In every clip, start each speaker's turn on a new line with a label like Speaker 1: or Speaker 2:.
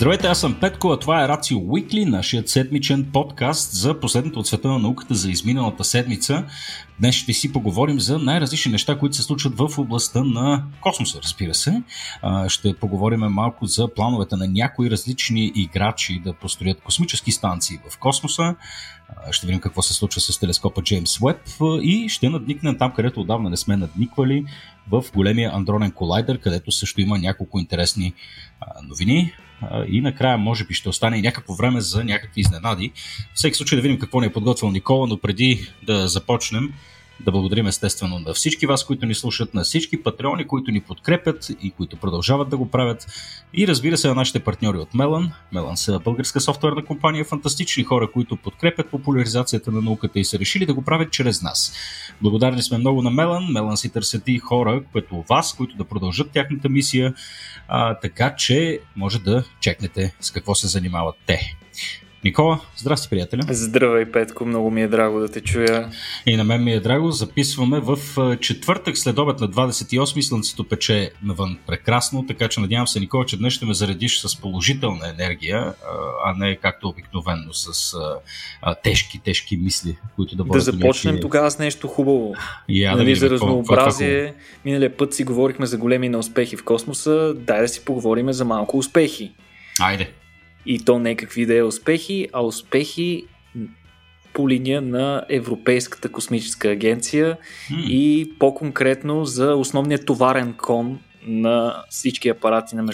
Speaker 1: Здравейте, аз съм Петко, а това е Рацио Уикли, нашият седмичен подкаст за последното от света на науката за изминалата седмица. Днес ще си поговорим за най-различни неща, които се случват в областта на космоса, разбира се. Ще поговорим малко за плановете на някои различни играчи да построят космически станции в космоса. Ще видим какво се случва с телескопа Джеймс Уеб и ще надникнем там, където отдавна не сме надниквали, в големия андронен колайдер, където също има няколко интересни новини и накрая може би ще остане и някакво време за някакви изненади. Всеки случай да видим какво ни е подготвил Никола, но преди да започнем, да благодарим естествено на всички вас, които ни слушат, на всички патреони, които ни подкрепят и които продължават да го правят. И разбира се на нашите партньори от Мелан. Мелан са българска софтуерна компания, фантастични хора, които подкрепят популяризацията на науката и са решили да го правят чрез нас. Благодарни сме много на Мелан. Мелан си търсят и хора, като вас, които да продължат тяхната мисия, а, така че може да чекнете с какво се занимават те. Никола, здрасти, приятеля.
Speaker 2: Здравей, Петко, много ми е драго да те чуя.
Speaker 1: И на мен ми е драго. Записваме в четвъртък след обед на 28 слънцето пече навън прекрасно, така че надявам се, Никола, че днес ще ме заредиш с положителна енергия, а не както обикновенно с тежки, тежки мисли, които да бъдат.
Speaker 2: Да започнем ми... тогава с нещо хубаво.
Speaker 1: Я,
Speaker 2: нали,
Speaker 1: да
Speaker 2: за разнообразие. Миналия път си говорихме за големи неуспехи в космоса, дай да си поговорим за малко успехи.
Speaker 1: Айде.
Speaker 2: И то не какви да е успехи, а успехи по линия на Европейската космическа агенция mm. и по-конкретно за основния товарен кон на всички апарати на,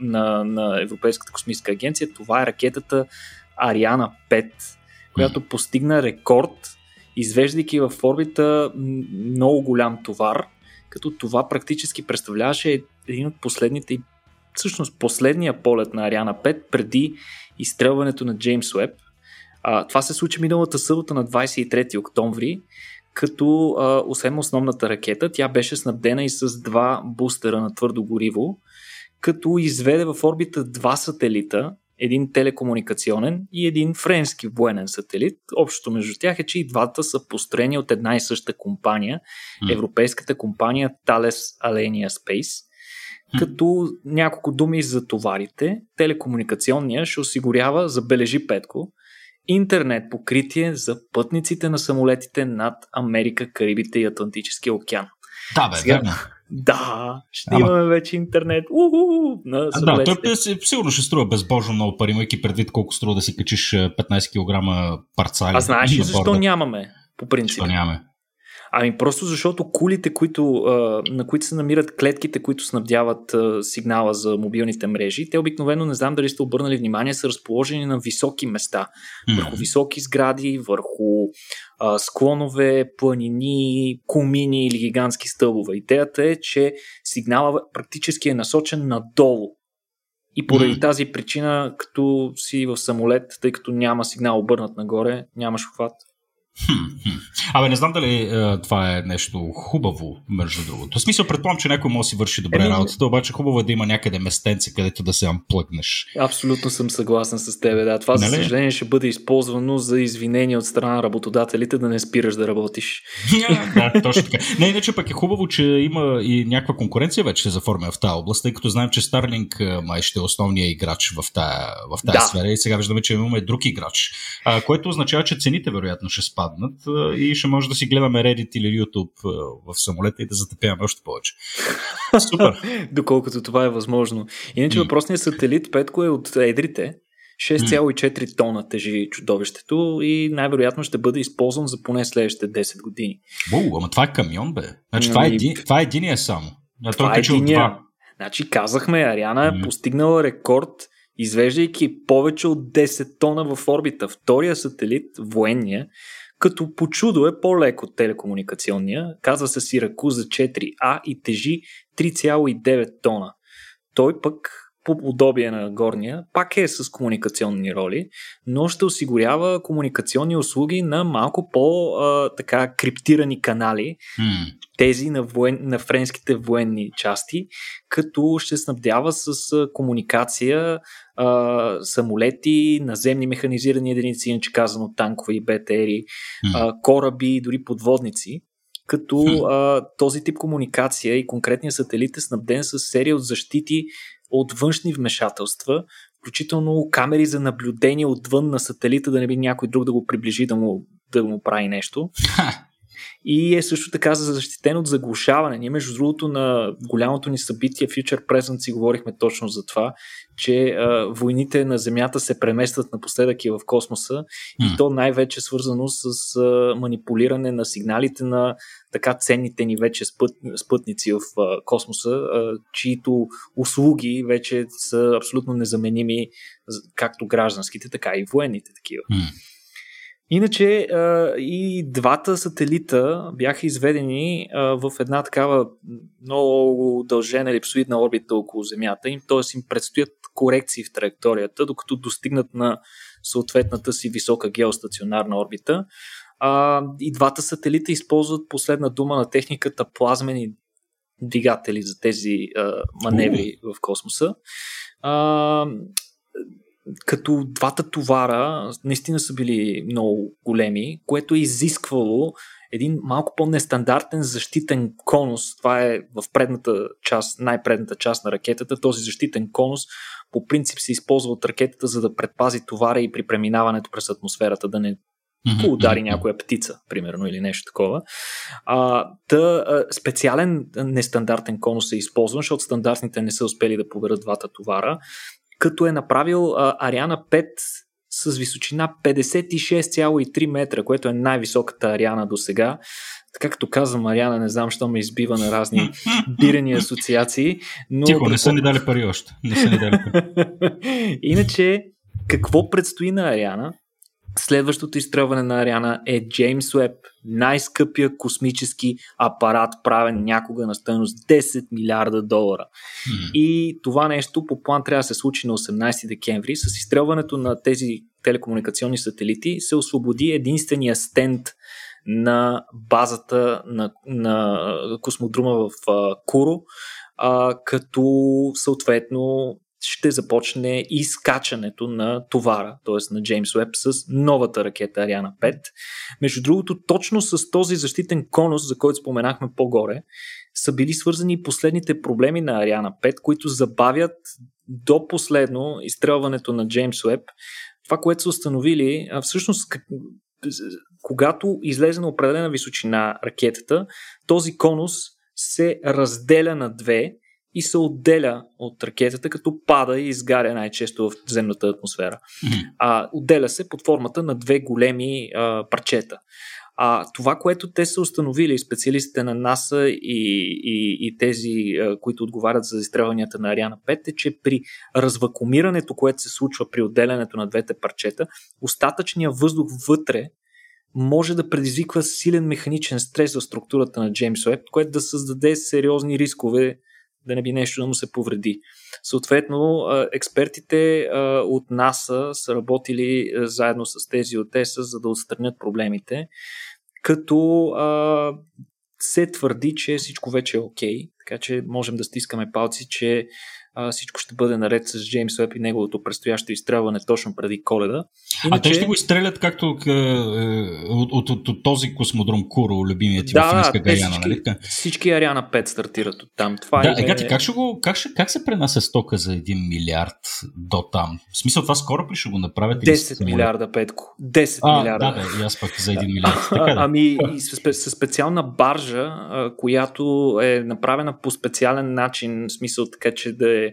Speaker 2: на, на Европейската космическа агенция. Това е ракетата Ариана 5, която mm. постигна рекорд, извеждайки в орбита много голям товар, като това практически представляваше един от последните всъщност последния полет на Ариана 5 преди изстрелването на Джеймс Уеб. А, това се случи миналата събота на 23 октомври, като а, освен основната ракета, тя беше снабдена и с два бустера на твърдо гориво, като изведе в орбита два сателита, един телекомуникационен и един френски военен сателит. Общото между тях е, че и двата са построени от една и съща компания, европейската компания Thales Alenia Space – като няколко думи за товарите, телекомуникационния ще осигурява, забележи Петко, интернет покритие за пътниците на самолетите над Америка, Карибите и Атлантическия океан.
Speaker 1: Да, бе, Сега, верно.
Speaker 2: Да, ще Ама... имаме вече интернет. У-ху, на
Speaker 1: да, той сигурно ще струва безбожно много пари, имайки предвид колко струва да си качиш 15 кг парцали.
Speaker 2: А знаеш ли защо нямаме? По принцип.
Speaker 1: Защо нямаме?
Speaker 2: Ами просто защото кулите, които, а, на които се намират клетките, които снабдяват а, сигнала за мобилните мрежи, те обикновено, не знам дали сте обърнали внимание, са разположени на високи места. Mm-hmm. Върху високи сгради, върху а, склонове, планини, кумини или гигантски стълбове. Идеята е, че сигнала практически е насочен надолу. И поради mm-hmm. тази причина, като си в самолет, тъй като няма сигнал обърнат нагоре, нямаш хват.
Speaker 1: Абе, не знам дали е, това е нещо хубаво, между другото. В смисъл, предполагам, че някой може да си върши добре Еми... работата, обаче хубаво е да има някъде местенце, където да се амплъгнеш.
Speaker 2: Абсолютно съм съгласен с теб. Да. Това, нали? за съжаление, ще бъде използвано за извинение от страна на работодателите да не спираш да работиш.
Speaker 1: да, точно така. Не, иначе пък е хубаво, че има и някаква конкуренция вече се заформя в тази област, тъй като знаем, че Starlink е, май ще е основният играч в тази, в тази да. сфера и сега виждаме, че имаме друг играч, а, което означава, че цените вероятно ще спаднат паднат и ще може да си гледаме Reddit или YouTube в самолета и да затъпяваме още повече. Супер!
Speaker 2: Доколкото това е възможно. Иначе mm. въпросният сателит Петко е от едрите. 6,4 тона тежи чудовището и най-вероятно ще бъде използван за поне следващите 10 години.
Speaker 1: Уу, ама това е камион, бе. Значи, това, е, ами, един, това е единия само.
Speaker 2: А това е единия. Значи казахме, Ариана е постигнала рекорд извеждайки повече от 10 тона в орбита. Втория сателит, военния, като по чудо е по-лек от телекомуникационния, казва се Сиракуза 4А и тежи 3,9 тона. Той пък по подобие на горния, пак е с комуникационни роли, но ще осигурява комуникационни услуги на малко по-така криптирани канали, mm. тези на, воен, на френските военни части, като ще снабдява с комуникация а, самолети, наземни механизирани единици, иначе казано танкове и БТРи, mm. а, кораби, дори подводници като а, този тип комуникация и конкретния сателит е снабден с серия от защити от външни вмешателства, включително камери за наблюдение отвън на сателита, да не би някой друг да го приближи да му, да му прави нещо. И е също така за защитен от заглушаване. Ние, между другото, на голямото ни събитие Future Present си говорихме точно за това, че а, войните на Земята се преместват напоследък и в космоса mm. и то най-вече свързано с а, манипулиране на сигналите на така ценните ни вече спът, спътници в а, космоса, а, чието услуги вече са абсолютно незаменими както гражданските, така и военните такива. Mm. Иначе и двата сателита бяха изведени в една такава много дължена елипсоидна орбита около Земята им, т.е. им предстоят корекции в траекторията, докато достигнат на съответната си висока геостационарна орбита. И двата сателита използват последна дума на техниката плазмени двигатели за тези маневри в космоса като двата товара наистина са били много големи, което е изисквало един малко по-нестандартен защитен конус. Това е в предната част, най-предната част на ракетата. Този защитен конус по принцип се използва от ракетата, за да предпази товара и при преминаването през атмосферата да не удари някоя птица, примерно, или нещо такова. А, та, специален нестандартен конус е използван, защото стандартните не са успели да поберат двата товара като е направил а, Ариана 5 с височина 56,3 метра, което е най-високата Ариана до сега. Така като казвам Ариана, не знам, що ме избива на разни бирени асоциации. Но
Speaker 1: Тихо, не са ни дали пари още. Не са ни дали
Speaker 2: пари. Иначе, какво предстои на Ариана? Следващото изстрелване на Ариана е Джеймс Уеб, най-скъпия космически апарат, правен някога на стоеност 10 милиарда долара. Mm. И това нещо по план трябва да се случи на 18 декември. С изстрелването на тези телекомуникационни сателити се освободи единствения стенд на базата на, на космодрума в Куро, а, като съответно ще започне изкачането на товара, т.е. на Джеймс Уеб с новата ракета Ариана 5. Между другото, точно с този защитен конус, за който споменахме по-горе, са били свързани последните проблеми на Ариана 5, които забавят до последно изстрелването на Джеймс Уеб. Това, което са установили, а всъщност когато излезе на определена височина ракетата, този конус се разделя на две и се отделя от ракетата, като пада и изгаря най-често в земната атмосфера. Mm-hmm. А, отделя се под формата на две големи а, парчета. А това, което те са установили, специалистите на НАСА и, и, и тези, които отговарят за изстрелванията на Ариана 5, е, че при развакумирането, което се случва при отделянето на двете парчета, остатъчният въздух вътре може да предизвиква силен механичен стрес в структурата на Джеймс Уеб, което да създаде сериозни рискове да не би нещо да му се повреди. Съответно, експертите от НАСА са работили заедно с тези от ЕСА, за да отстранят проблемите, като се твърди, че всичко вече е окей, okay, така че можем да стискаме палци, че а, всичко ще бъде наред с Джеймс Уеб и неговото предстоящо изстрелване точно преди коледа.
Speaker 1: Иначе... А те ще го изстрелят както е, от, от, от, от този космодром Куро, любимият ти да, в Финска Гаяна,
Speaker 2: всички,
Speaker 1: нали?
Speaker 2: Всички Ариана 5 стартират от там. Това
Speaker 1: да, е... Гати, как, ще го, как, ще, как се пренася стока за 1 милиард до там? В смисъл това скоро ли ще го направят?
Speaker 2: 10 милиарда, Петко. 10 а, милиарда.
Speaker 1: Да, бе, и аз пък за 1 милиард. Така,
Speaker 2: да. Ами с, с специална баржа, която е направена по специален начин, в смисъл така, че да е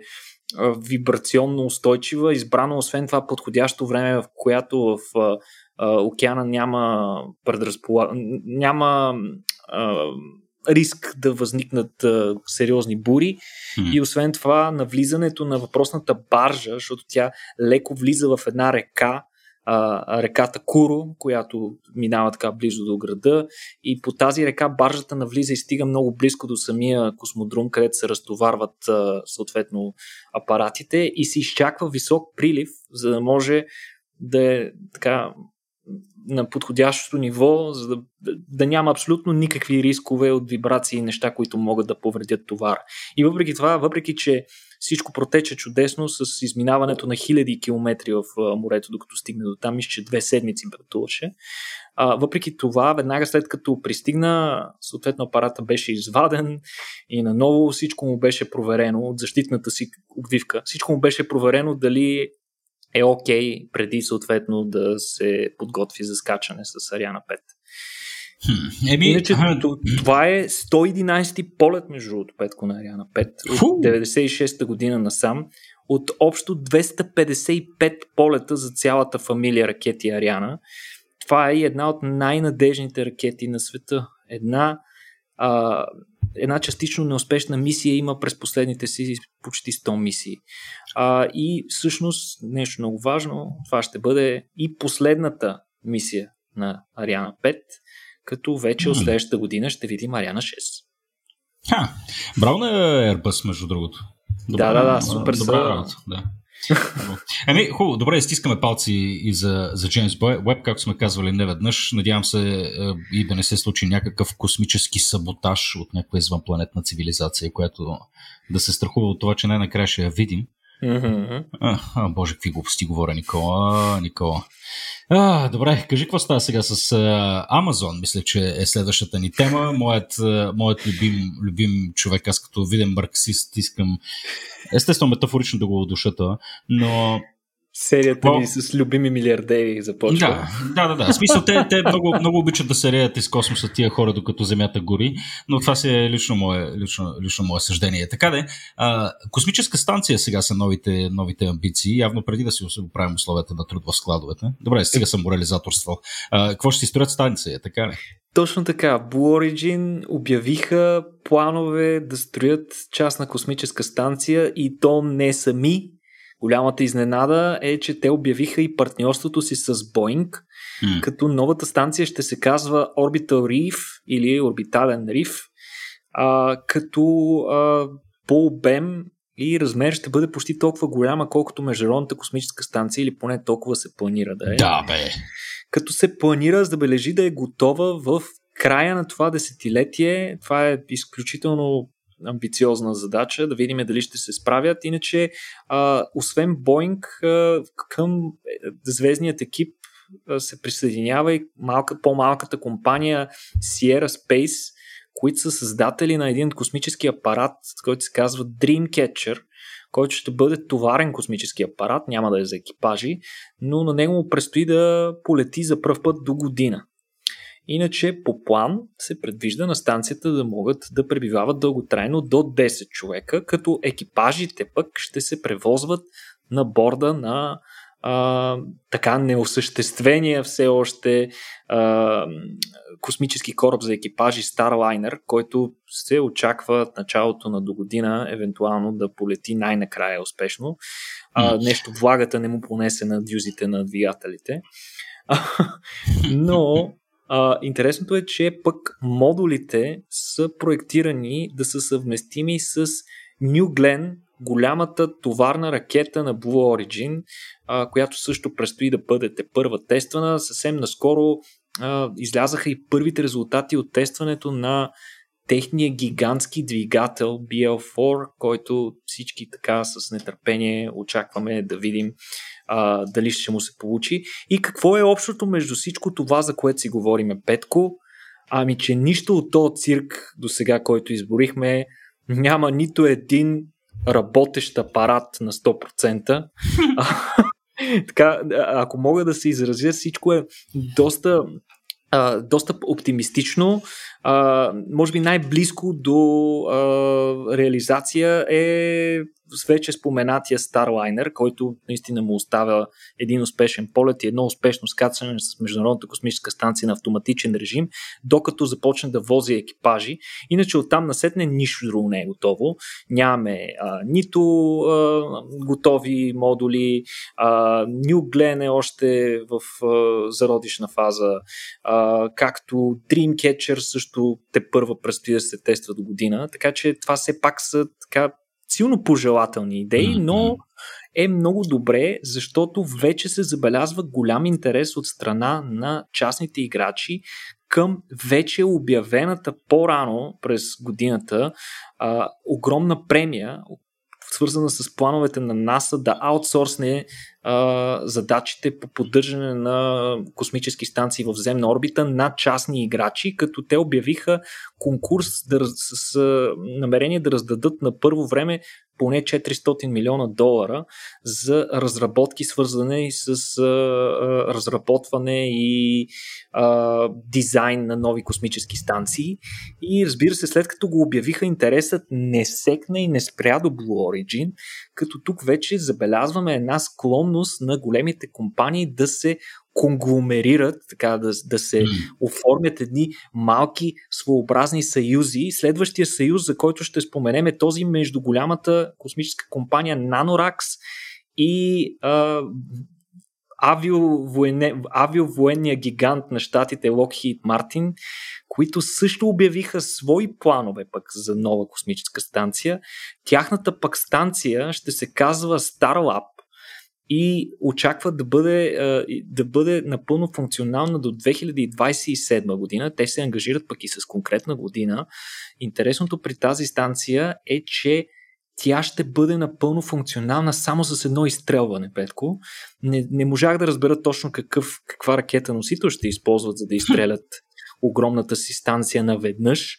Speaker 2: вибрационно устойчива, избрано освен това подходящо време, в която в а, океана няма предразпола... няма а, риск да възникнат а, сериозни бури mm. и освен това навлизането на въпросната баржа, защото тя леко влиза в една река, а, реката Куро, която минава така близо до града и по тази река баржата навлиза и стига много близко до самия космодрум, където се разтоварват а, съответно апаратите и се изчаква висок прилив, за да може да е така на подходящото ниво, за да, да, няма абсолютно никакви рискове от вибрации и неща, които могат да повредят товара. И въпреки това, въпреки че всичко протече чудесно с изминаването на хиляди километри в морето, докато стигне до там, мисля, че две седмици пътуваше. Въпреки това, веднага след като пристигна, съответно апарата беше изваден и наново всичко му беше проверено от защитната си обвивка. Всичко му беше проверено дали е окей okay, преди съответно да се подготви за скачане с Ариана 5.
Speaker 1: Хм, еми,
Speaker 2: Иначе а... това е 111-ти полет между другото Петко на Ариана 5 от 96-та година насам от общо 255 полета за цялата фамилия ракети Ариана. Това е една от най-надежните ракети на света. Една, а, една частично неуспешна мисия има през последните си почти 100 мисии. А, и всъщност нещо много важно, това ще бъде и последната мисия на Ариана 5, като вече от следващата година ще видим Ариана 6.
Speaker 1: Ха, браво на Airbus, между другото.
Speaker 2: Добра, да, да, да, супер
Speaker 1: добра работа. Да. Еми, хубаво, добре, стискаме палци и за, за Джеймс Уеб, както сме казвали неведнъж. Надявам се е, и да не се случи някакъв космически саботаж от някаква извънпланетна цивилизация, която да се страхува от това, че най-накрая ще я видим.
Speaker 2: Mm-hmm.
Speaker 1: А, а, боже, какви глупости говоря, Никола. Никола. А, добре, кажи какво става сега с Амазон. Мисля, че е следващата ни тема. Моят, моят любим, любим човек, аз като виден марксист, искам естествено метафорично да го удушата, но
Speaker 2: Серията ни с любими милиардери започва.
Speaker 1: Да, да, да. да. В смисъл, те, те много, много обичат да се реят из космоса тия хора, докато Земята гори, но това си е лично мое, лично, лично мое съждение. Така де, а, космическа станция сега са новите, новите амбиции, явно преди да си оправим условията на труд в складовете. Добре, сега съм морализаторствал. А, какво ще си строят станция, така ли?
Speaker 2: Точно така. Blue Origin обявиха планове да строят частна космическа станция и то не сами, Голямата изненада е, че те обявиха и партньорството си с Boeing, mm. като новата станция ще се казва Orbital Reef или Орбитален риф, а, като а, по обем и размер ще бъде почти толкова голяма, колкото Международната космическа станция или поне толкова се планира да е.
Speaker 1: Да, бе.
Speaker 2: Като се планира, забележи да е готова в края на това десетилетие. Това е изключително амбициозна задача, да видим дали ще се справят. Иначе, а, освен Боинг, към звездният екип се присъединява и малка, по-малката компания Sierra Space, които са създатели на един космически апарат, който се казва Dreamcatcher, който ще бъде товарен космически апарат, няма да е за екипажи, но на него му предстои да полети за пръв път до година. Иначе по план се предвижда на станцията да могат да пребивават дълготрайно до 10 човека, като екипажите пък ще се превозват на борда на а, така неосъществения все още а, космически кораб за екипажи Starliner, който се очаква в началото на до година евентуално да полети най-накрая успешно. А, нещо влагата не му понесе на дюзите на двигателите. Но а, интересното е, че пък модулите са проектирани да са съвместими с New Glenn, голямата товарна ракета на Blue Origin, а, която също предстои да бъде първа тествана. Съвсем наскоро а, излязаха и първите резултати от тестването на техния гигантски двигател BL4, който всички така с нетърпение очакваме да видим а, дали ще му се получи. И какво е общото между всичко това, за което си говориме, Петко? Ами, че нищо от този цирк до сега, който изборихме, няма нито един работещ апарат на 100%. така, ако мога да се изразя, всичко е доста а, доста оптимистично. А, може би най-близко до а, реализация е с вече споменатия Starliner, който наистина му оставя един успешен полет и едно успешно скацане с Международната космическа станция на автоматичен режим, докато започне да вози екипажи. Иначе оттам насетне нищо друго не е готово. Нямаме а, нито а, готови модули, а, New Glenn е още в а, зародишна фаза, а, както Dreamcatcher също те първа предстои да се тества до година, така че това все пак са така силно пожелателни идеи, но е много добре, защото вече се забелязва голям интерес от страна на частните играчи към вече обявената по-рано през годината а, огромна премия, свързана с плановете на НАСА да аутсорсне а, задачите по поддържане на космически станции в земна орбита на частни играчи, като те обявиха конкурс да, с, с намерение да раздадат на първо време поне 400 милиона долара за разработки, свързани с а, разработване и а, дизайн на нови космически станции. И разбира се, след като го обявиха, интересът не секна и не спря до Blue Origin, като тук вече забелязваме една склонност на големите компании да се конгломерират, така да, да се mm. оформят едни малки своеобразни съюзи. Следващия съюз, за който ще споменем е този между голямата космическа компания Nanorax и а, авиовоенния гигант на щатите Lockheed Martin, които също обявиха свои планове пък за нова космическа станция. Тяхната пък станция ще се казва Starlab и очаква да бъде, да бъде напълно функционална до 2027 година. Те се ангажират пък и с конкретна година. Интересното при тази станция е, че тя ще бъде напълно функционална само с едно изстрелване, Петко. Не, не можах да разбера точно какъв, каква ракета носител ще използват, за да изстрелят огромната си станция наведнъж,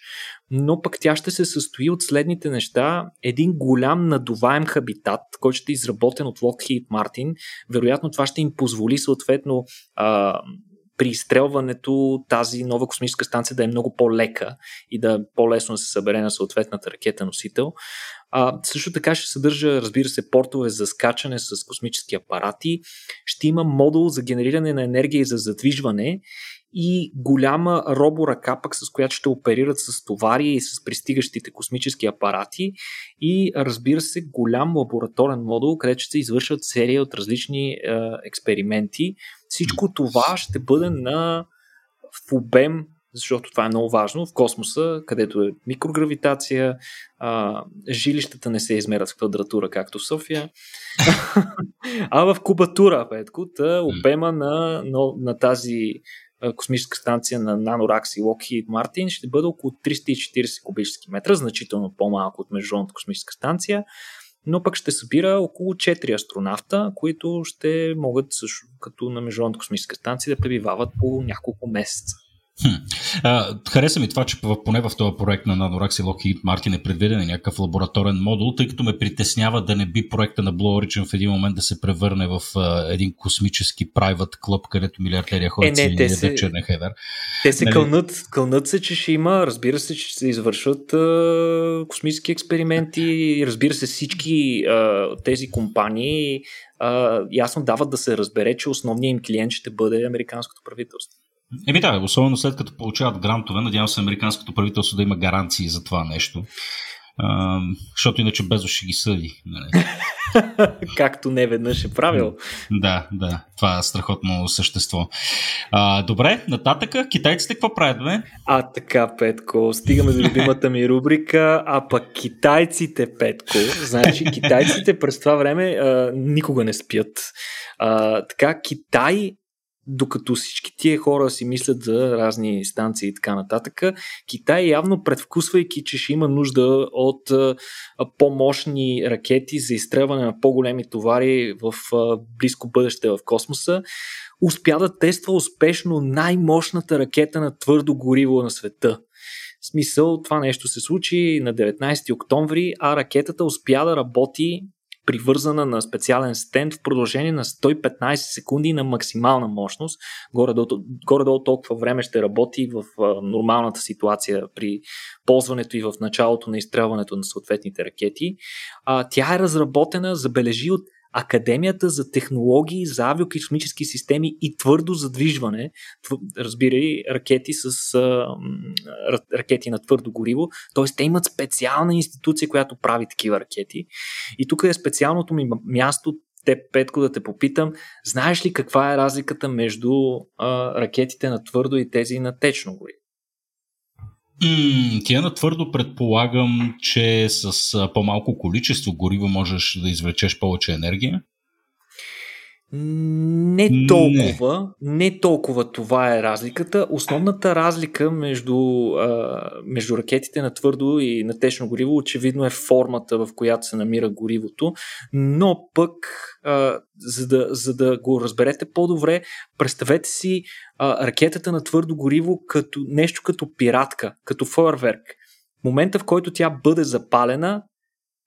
Speaker 2: но пък тя ще се състои от следните неща. Един голям надуваем хабитат, който ще е изработен от Lockheed Martin. Вероятно това ще им позволи съответно а, при изстрелването тази нова космическа станция да е много по-лека и да е по-лесно се събере на съответната ракета носител. А, също така ще съдържа, разбира се, портове за скачане с космически апарати. Ще има модул за генериране на енергия и за задвижване и голяма роборъка, пък с която ще оперират с товари и с пристигащите космически апарати и разбира се голям лабораторен модул, където ще се извършват серия от различни е, експерименти. Всичко това ще бъде на в обем защото това е много важно, в космоса, където е микрогравитация, а, жилищата не се измерят в квадратура, както в София, а в кубатура, Петко, та обема на, на, на тази космическа станция на NanoRax и Lockheed Martin ще бъде около 340 кубически метра, значително по-малко от Международната космическа станция, но пък ще събира около 4 астронавта, които ще могат също като на Международната космическа станция да пребивават по няколко месеца.
Speaker 1: Хм. А, хареса ми това, че поне в този проект на Nanorax и Lockheed Martin е предвиден някакъв лабораторен модул, тъй като ме притеснява да не би проекта на Blue Origin в един момент да се превърне в а, един космически private клуб, където милиардерия ходят е, не, те се, черния хедър.
Speaker 2: Те се нали? кълнат, кълнат се, че ще има, разбира се, че се извършват а, космически експерименти, разбира се, всички а, тези компании а, ясно дават да се разбере, че основният им клиент ще бъде американското правителство.
Speaker 1: Еми да, особено след като получават грантове, надявам се американското правителство да има гаранции за това нещо. А, защото иначе Безо ще ги съди. Нали?
Speaker 2: Както не веднъж е правил.
Speaker 1: Да, да, това е страхотно същество. А, добре, нататъка, китайците какво правят, бе?
Speaker 2: А така, Петко, стигаме до любимата ми рубрика, а пък китайците, Петко, значи китайците през това време а, никога не спят. А, така, Китай докато всички тия хора си мислят за разни станции и така нататък, Китай явно предвкусвайки, че ще има нужда от по-мощни ракети за изстрелване на по-големи товари в близко бъдеще в космоса, успя да тества успешно най-мощната ракета на твърдо гориво на света. В смисъл, това нещо се случи на 19 октомври, а ракетата успя да работи привързана на специален стенд в продължение на 115 секунди на максимална мощност. Горе-долу, горе-долу толкова време ще работи в нормалната ситуация при ползването и в началото на изстрелването на съответните ракети. А, тя е разработена, забележи от Академията за технологии за авиокосмически системи и твърдо задвижване, разбирай, ракети с а, ракети на твърдо гориво, т.е. те имат специална институция, която прави такива ракети. И тук е специалното ми място те, Петко, да те попитам, знаеш ли каква е разликата между а, ракетите на твърдо и тези на течно гориво?
Speaker 1: М- тя на твърдо предполагам, че с по-малко количество гориво можеш да извлечеш повече енергия.
Speaker 2: Не толкова, не. не толкова това е разликата. Основната разлика между, а, между ракетите на твърдо и на течно гориво очевидно е формата, в която се намира горивото, но пък, а, за, да, за да го разберете по-добре, представете си а, ракетата на твърдо гориво като нещо като пиратка, като фойерверк. Момента в който тя бъде запалена,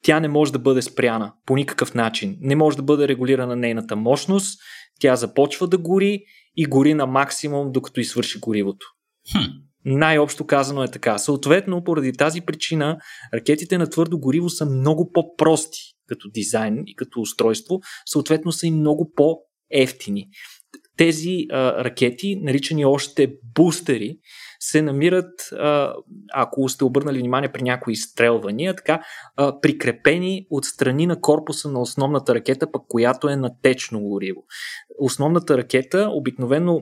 Speaker 2: тя не може да бъде спряна по никакъв начин. Не може да бъде регулирана нейната мощност. Тя започва да гори и гори на максимум, докато извърши горивото. Хм. Най-общо казано е така. Съответно, поради тази причина, ракетите на твърдо гориво са много по-прости като дизайн и като устройство, съответно са и много по-ефтини. Тези а, ракети, наричани още бустери, се намират, ако сте обърнали внимание при някои изстрелвания, така прикрепени от страни на корпуса на основната ракета, пък която е на течно гориво. Основната ракета обикновено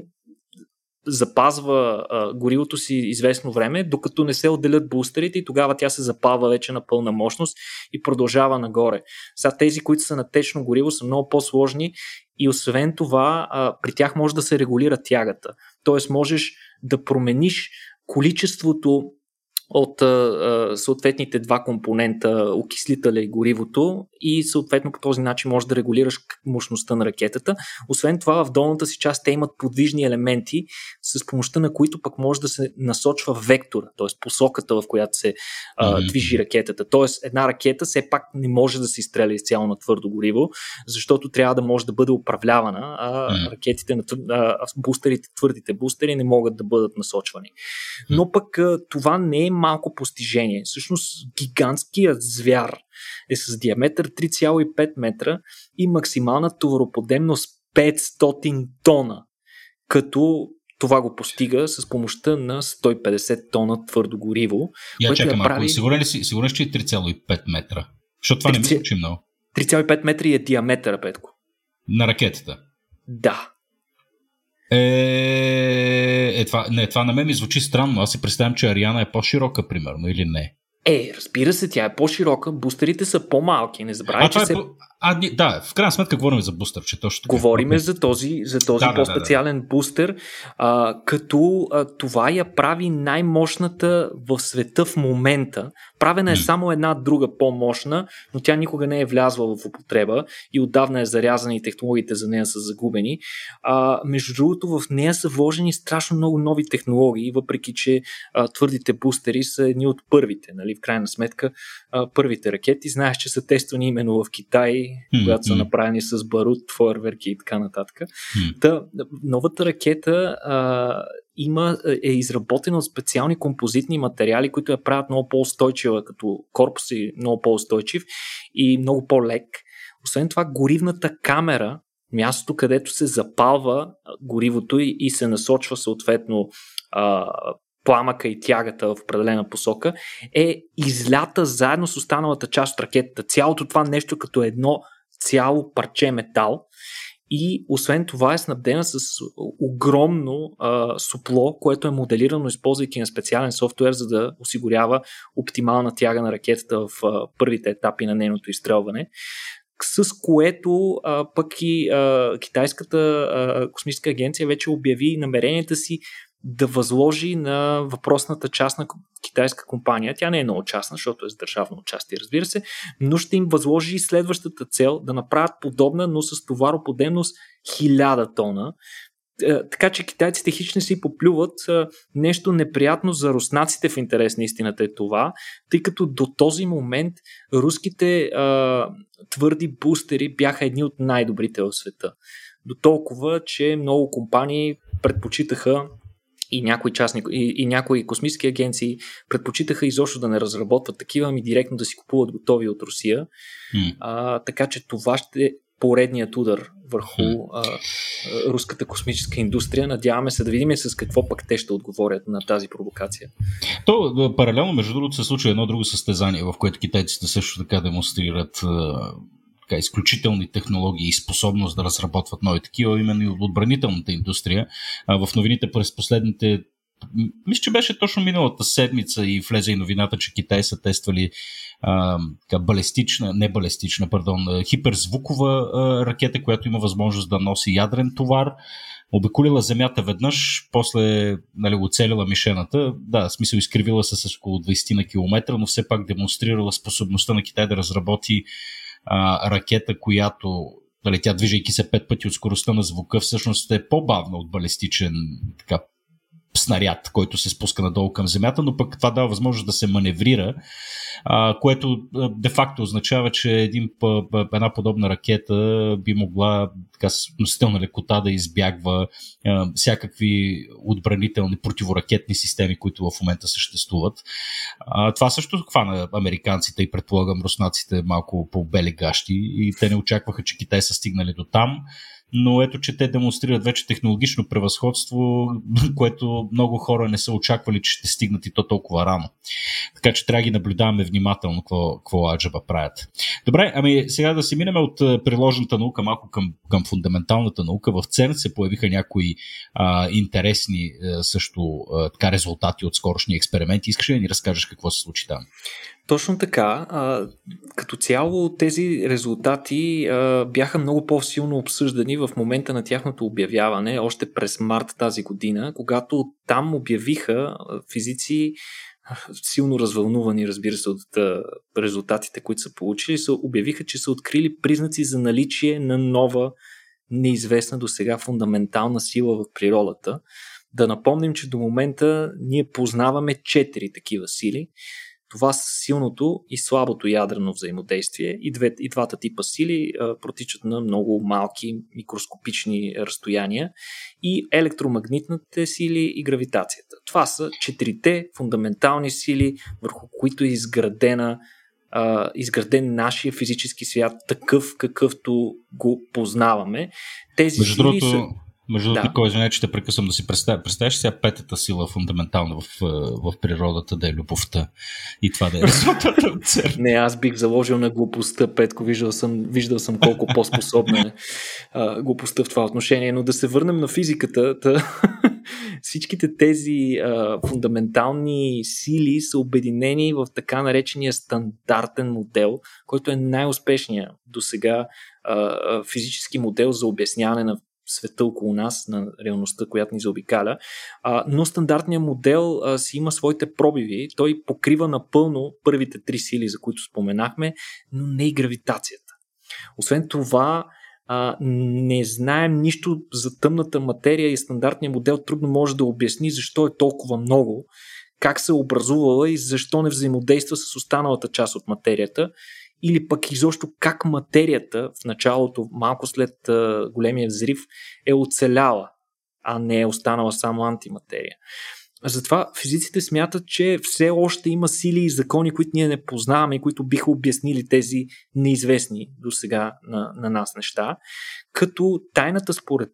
Speaker 2: запазва горивото си известно време, докато не се отделят бустерите и тогава тя се запалва вече на пълна мощност и продължава нагоре. Сега тези, които са на течно гориво, са много по-сложни и освен това при тях може да се регулира тягата. Тоест можеш да промениш количеството от а, съответните два компонента, окислителя и горивото и съответно по този начин можеш да регулираш мощността на ракетата. Освен това в долната си част те имат подвижни елементи, с помощта на които пък може да се насочва вектора, т.е. посоката в която се а, движи ракетата. Т.е. една ракета все пак не може да се изстреля изцяло на твърдо гориво, защото трябва да може да бъде управлявана, а ракетите на а, бустерите, твърдите бустери не могат да бъдат насочвани. Но пък това не е малко постижение. Всъщност гигантският звяр е с диаметър 3,5 метра и максимална товароподемност 500 тона, като това го постига с помощта на 150 тона твърдо гориво.
Speaker 1: Я чакай малко, прави... сигурен ли си, сигурен че е 3,5 метра? Защото това 3... не ми звучи много.
Speaker 2: 3,5 метра е диаметъра, Петко.
Speaker 1: На ракетата?
Speaker 2: Да.
Speaker 1: Е, е това, не, това на мен ми звучи странно. Аз си представям, че Ариана е по-широка, примерно, или не.
Speaker 2: Е, разбира се, тя е по-широка, бустерите са по-малки. Не забравяй, че
Speaker 1: е
Speaker 2: се...
Speaker 1: А, да, в крайна сметка говорим за бустер, че точно
Speaker 2: така. Говориме за този, за този да, по-специален да, да, да. бустер, а, като а, това я прави най-мощната в света в момента. Правена е mm. само една друга по-мощна, но тя никога не е влязла в употреба и отдавна е зарязана и технологиите за нея са загубени. А, между другото, в нея са вложени страшно много нови технологии, въпреки че а, твърдите бустери са едни от първите. Нали? В крайна сметка, а, първите ракети, знаеш, че са тествани именно в Китай, mm, когато са направени с барут, фойерверки и така нататък. Mm. Та, новата ракета а, има, е изработена от специални композитни материали, които я правят много по-устойчива, като корпус е много по-устойчив и много по-лек. Освен това, горивната камера, мястото където се запалва горивото и, и се насочва съответно а, пламъка и тягата в определена посока, е излята заедно с останалата част от ракетата. Цялото това нещо като едно цяло парче метал и освен това е снабдена с огромно а, супло, което е моделирано, използвайки на специален софтуер, за да осигурява оптимална тяга на ракетата в а, първите етапи на нейното изстрелване с което а, пък и а, китайската а, космическа агенция вече обяви намеренията си да възложи на въпросната частна китайска компания, тя не е много частна, защото е с държавно участие, разбира се, но ще им възложи следващата цел да направят подобна, но с товароподемност 1000 тона. Е, така че китайците хич си поплюват. Е, нещо неприятно за руснаците в интерес на истината е това, тъй като до този момент руските а, твърди бустери бяха едни от най-добрите в света. До толкова, че много компании предпочитаха и някои, частни, и, и някои космически агенции предпочитаха изобщо да не разработват такива, ами директно да си купуват готови от Русия. Mm. А, така че това ще е поредният удар върху mm. а, руската космическа индустрия. Надяваме се да видим с какво пък те ще отговорят на тази провокация.
Speaker 1: То паралелно, между другото, се случва едно друго състезание, в което китайците също така демонстрират така, изключителни технологии и способност да разработват нови такива, именно и от отбранителната индустрия. А, в новините през последните мисля, че беше точно миналата седмица и влезе и новината, че Китай са тествали а, балестична, не балестична, пардон, хиперзвукова а, ракета, която има възможност да носи ядрен товар. Обиколила земята веднъж, после нали, оцелила мишената. Да, смисъл изкривила се с около 20 на километра, но все пак демонстрирала способността на Китай да разработи а, ракета, която нали, тя движейки се пет пъти от скоростта на звука, всъщност е по-бавна от балистичен така, снаряд, който се спуска надолу към Земята, но пък това дава възможност да се маневрира, а, което де-факто означава, че един, една подобна ракета би могла така, с носителна лекота да избягва а, всякакви отбранителни противоракетни системи, които в момента съществуват. А, това също хвана американците и предполагам руснаците малко по бели гащи и те не очакваха, че Китай са стигнали до там но ето, че те демонстрират вече технологично превъзходство, което много хора не са очаквали, че ще стигнат и то толкова рано. Така че трябва да ги наблюдаваме внимателно какво, какво аджаба правят. Добре, ами сега да се минем от приложената наука малко към, към фундаменталната наука. В ЦЕРН се появиха някои а, интересни а, също а, така резултати от скорошни експерименти. Искаш ли да ни разкажеш какво се случи там?
Speaker 2: Точно така. А, като цяло тези резултати а, бяха много по-силно обсъждани в момента на тяхното обявяване, още през март тази година, когато там обявиха физици силно развълнувани, разбира се, от резултатите, които са получили, са обявиха, че са открили признаци за наличие на нова, неизвестна до сега фундаментална сила в природата. Да напомним, че до момента ние познаваме четири такива сили. Това са силното и слабото ядрено взаимодействие и, две, и двата типа сили а, протичат на много малки микроскопични разстояния и електромагнитните сили и гравитацията. Това са четирите фундаментални сили, върху които е изградена Uh, изграден нашия физически свят такъв, какъвто го познаваме.
Speaker 1: Тези Между сили другото, са между другото, да. кой извиня, че те прекъсвам да си представя. Представяш сега петата сила фундаментална в, в природата да е любовта и това да е резултата от
Speaker 2: ЦЕРН. Не, аз бих заложил на глупостта, Петко. Виждал съм, виждал съм колко по-способна е а, глупостта в това отношение. Но да се върнем на физиката. Та, всичките тези а, фундаментални сили са обединени в така наречения стандартен модел, който е най-успешният до сега физически модел за обясняване на света около нас, на реалността, която ни заобикаля. А, но стандартният модел а, си има своите пробиви. Той покрива напълно първите три сили, за които споменахме, но не и гравитацията. Освен това, а, не знаем нищо за тъмната материя и стандартният модел трудно може да обясни защо е толкова много, как се е образувала и защо не взаимодейства с останалата част от материята или пък изобщо как материята в началото, малко след големия взрив, е оцеляла, а не е останала само антиматерия. Затова физиците смятат, че все още има сили и закони, които ние не познаваме и които биха обяснили тези неизвестни до сега на, на нас неща. Като тайната според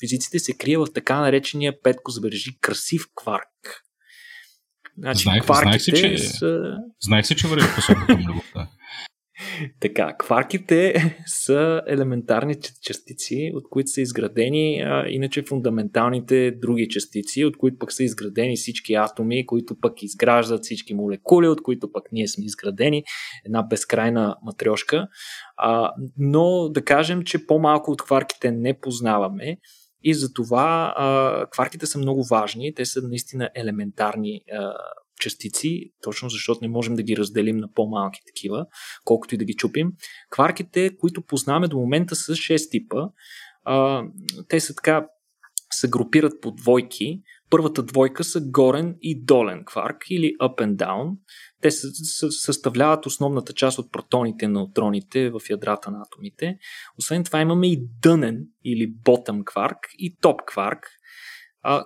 Speaker 2: физиците се крие в така наречения Петко забележи красив кварк.
Speaker 1: Значи, знаех, знаех си, че, са... знаех си, че върви посока към любовта.
Speaker 2: Така, кварките са елементарни частици, от които са изградени а, иначе фундаменталните други частици, от които пък са изградени всички атоми, които пък изграждат всички молекули, от които пък ние сме изградени. Една безкрайна матрешка. А, но да кажем, че по-малко от кварките не познаваме. И затова а, кварките са много важни. Те са наистина елементарни а, частици, точно защото не можем да ги разделим на по-малки такива, колкото и да ги чупим. Кварките, които познаваме до момента са 6 типа. А, те са така се групират по двойки. Първата двойка са горен и долен кварк или up and down. Те съставляват основната част от протоните, неутроните в ядрата на атомите. Освен това имаме и дънен или bottom кварк и топ кварк,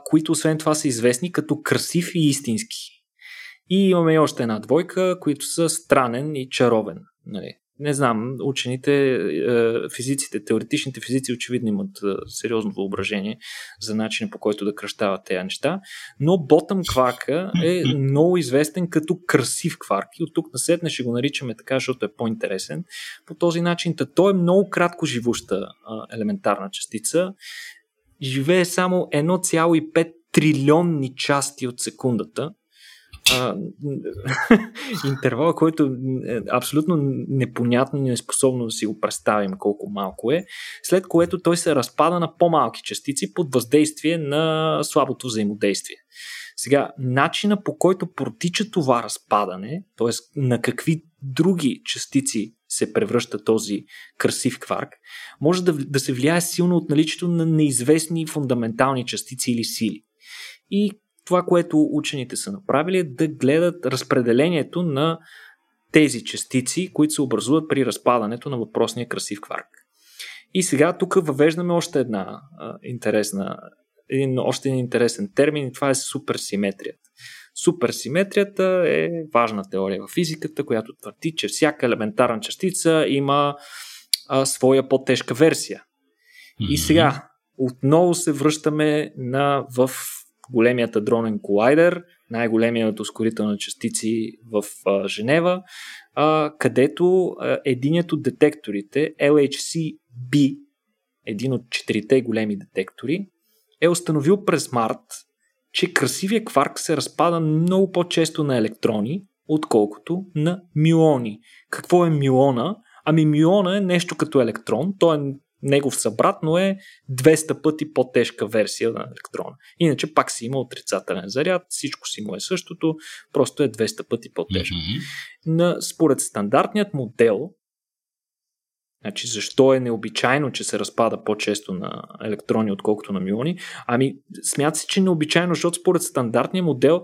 Speaker 2: които освен това са известни като красив и истински. И имаме и още една двойка, които са странен и чаровен. Нали. Не знам, учените, е, физиците, теоретичните физици очевидно имат е, сериозно въображение за начина по който да кръщават тези неща, но Ботъм кварка е много известен като красив кварк и от тук на сетне ще го наричаме така, защото е по-интересен. По този начин, той е много кратко живуща елементарна частица, живее само 1,5 трилионни части от секундата, интервала, който е абсолютно непонятно и неспособно да си го представим колко малко е, след което той се разпада на по-малки частици под въздействие на слабото взаимодействие. Сега, начина по който протича това разпадане, т.е. на какви други частици се превръща този красив кварк, може да, да се влияе силно от наличието на неизвестни фундаментални частици или сили. И това, което учените са направили е да гледат разпределението на тези частици, които се образуват при разпадането на въпросния красив кварк. И сега тук въвеждаме още една а, интересна, един, още един интересен термин и това е суперсиметрията. Суперсиметрията е важна теория в физиката, която твърди, че всяка елементарна частица има а, своя по-тежка версия. Mm-hmm. И сега отново се връщаме на в големият адронен колайдер, най-големият ускорител на частици в а, Женева, а, където а, единият от детекторите, LHC-B, един от четирите големи детектори, е установил през март, че красивия кварк се разпада много по-често на електрони, отколкото на мюони. Какво е мюона? Ами мюона е нещо като електрон, то е негов събрат, но е 200 пъти по-тежка версия на електрона. Иначе пак си има отрицателен заряд, всичко си му е същото, просто е 200 пъти по-тежко. Mm-hmm. На, според стандартният модел, Значи, защо е необичайно, че се разпада по-често на електрони, отколкото на миони? Ами, смята се, че е необичайно, защото според стандартния модел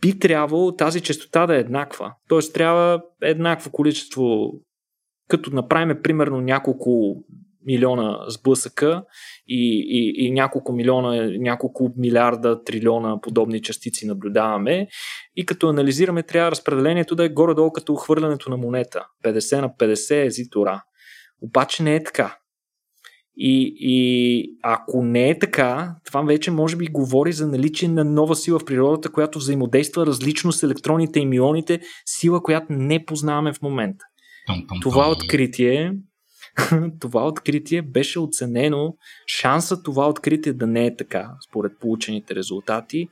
Speaker 2: би трябвало тази частота да е еднаква. Тоест, трябва еднакво количество, като направим примерно няколко милиона сблъсъка и, и, и няколко милиона, няколко милиарда, трилиона подобни частици наблюдаваме и като анализираме трябва разпределението да е горе-долу като хвърлянето на монета. 50 на 50 е зитора. Обаче не е така. И, и ако не е така, това вече може би говори за наличие на нова сила в природата, която взаимодейства различно с електроните и мионите, сила, която не познаваме в момента. Това откритие това откритие беше оценено, шанса това откритие да не е така, според получените резултати,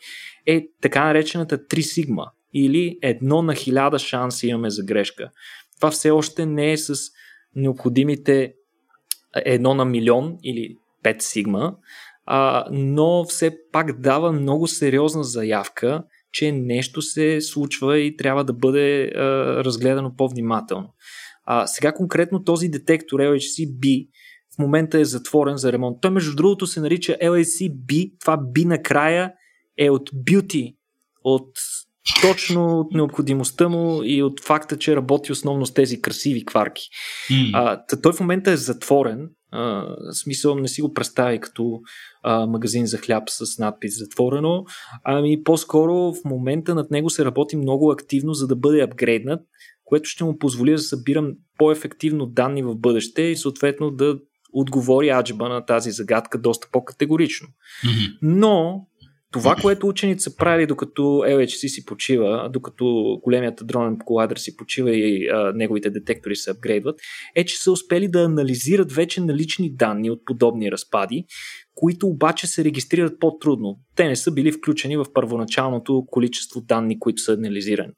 Speaker 2: е така наречената 3 сигма или едно на хиляда шанс имаме за грешка. Това все още не е с необходимите едно на милион или 5 сигма, а, но все пак дава много сериозна заявка, че нещо се случва и трябва да бъде а, разгледано по-внимателно. А, сега конкретно този детектор LHC-B в момента е затворен за ремонт. Той между другото се нарича LHC-B, това B накрая е от beauty, от точно от необходимостта му и от факта, че работи основно с тези красиви кварки. Mm. А, той в момента е затворен. А, смисъл не си го представи като а, магазин за хляб с надпис затворено. Ами по-скоро в момента над него се работи много активно, за да бъде апгрейднат, което ще му позволи да събирам по-ефективно данни в бъдеще и съответно да отговори аджба на тази загадка доста по-категорично. Mm-hmm. Но това, което учените са правили докато LHC си почива, докато големият дронен колайдер си почива и а, неговите детектори се апгрейдват, е, че са успели да анализират вече налични данни от подобни разпади, които обаче се регистрират по-трудно. Те не са били включени в първоначалното количество данни, които са анализирани.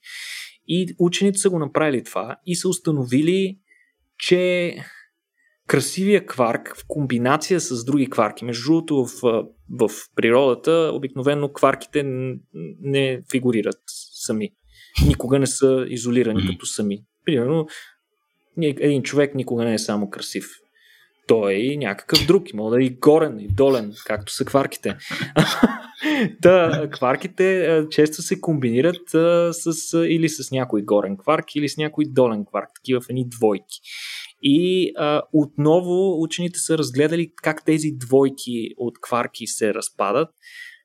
Speaker 2: И учените са го направили това и са установили, че красивия кварк в комбинация с други кварки. Между другото, в, в природата обикновено кварките не фигурират сами. Никога не са изолирани като сами. Примерно, един човек никога не е само красив. Той е и някакъв друг. Има да е и горен, и долен, както са кварките. да, кварките често се комбинират с, или с някой горен кварк, или с някой долен кварк, такива в едни двойки. И а, отново учените са разгледали как тези двойки от кварки се разпадат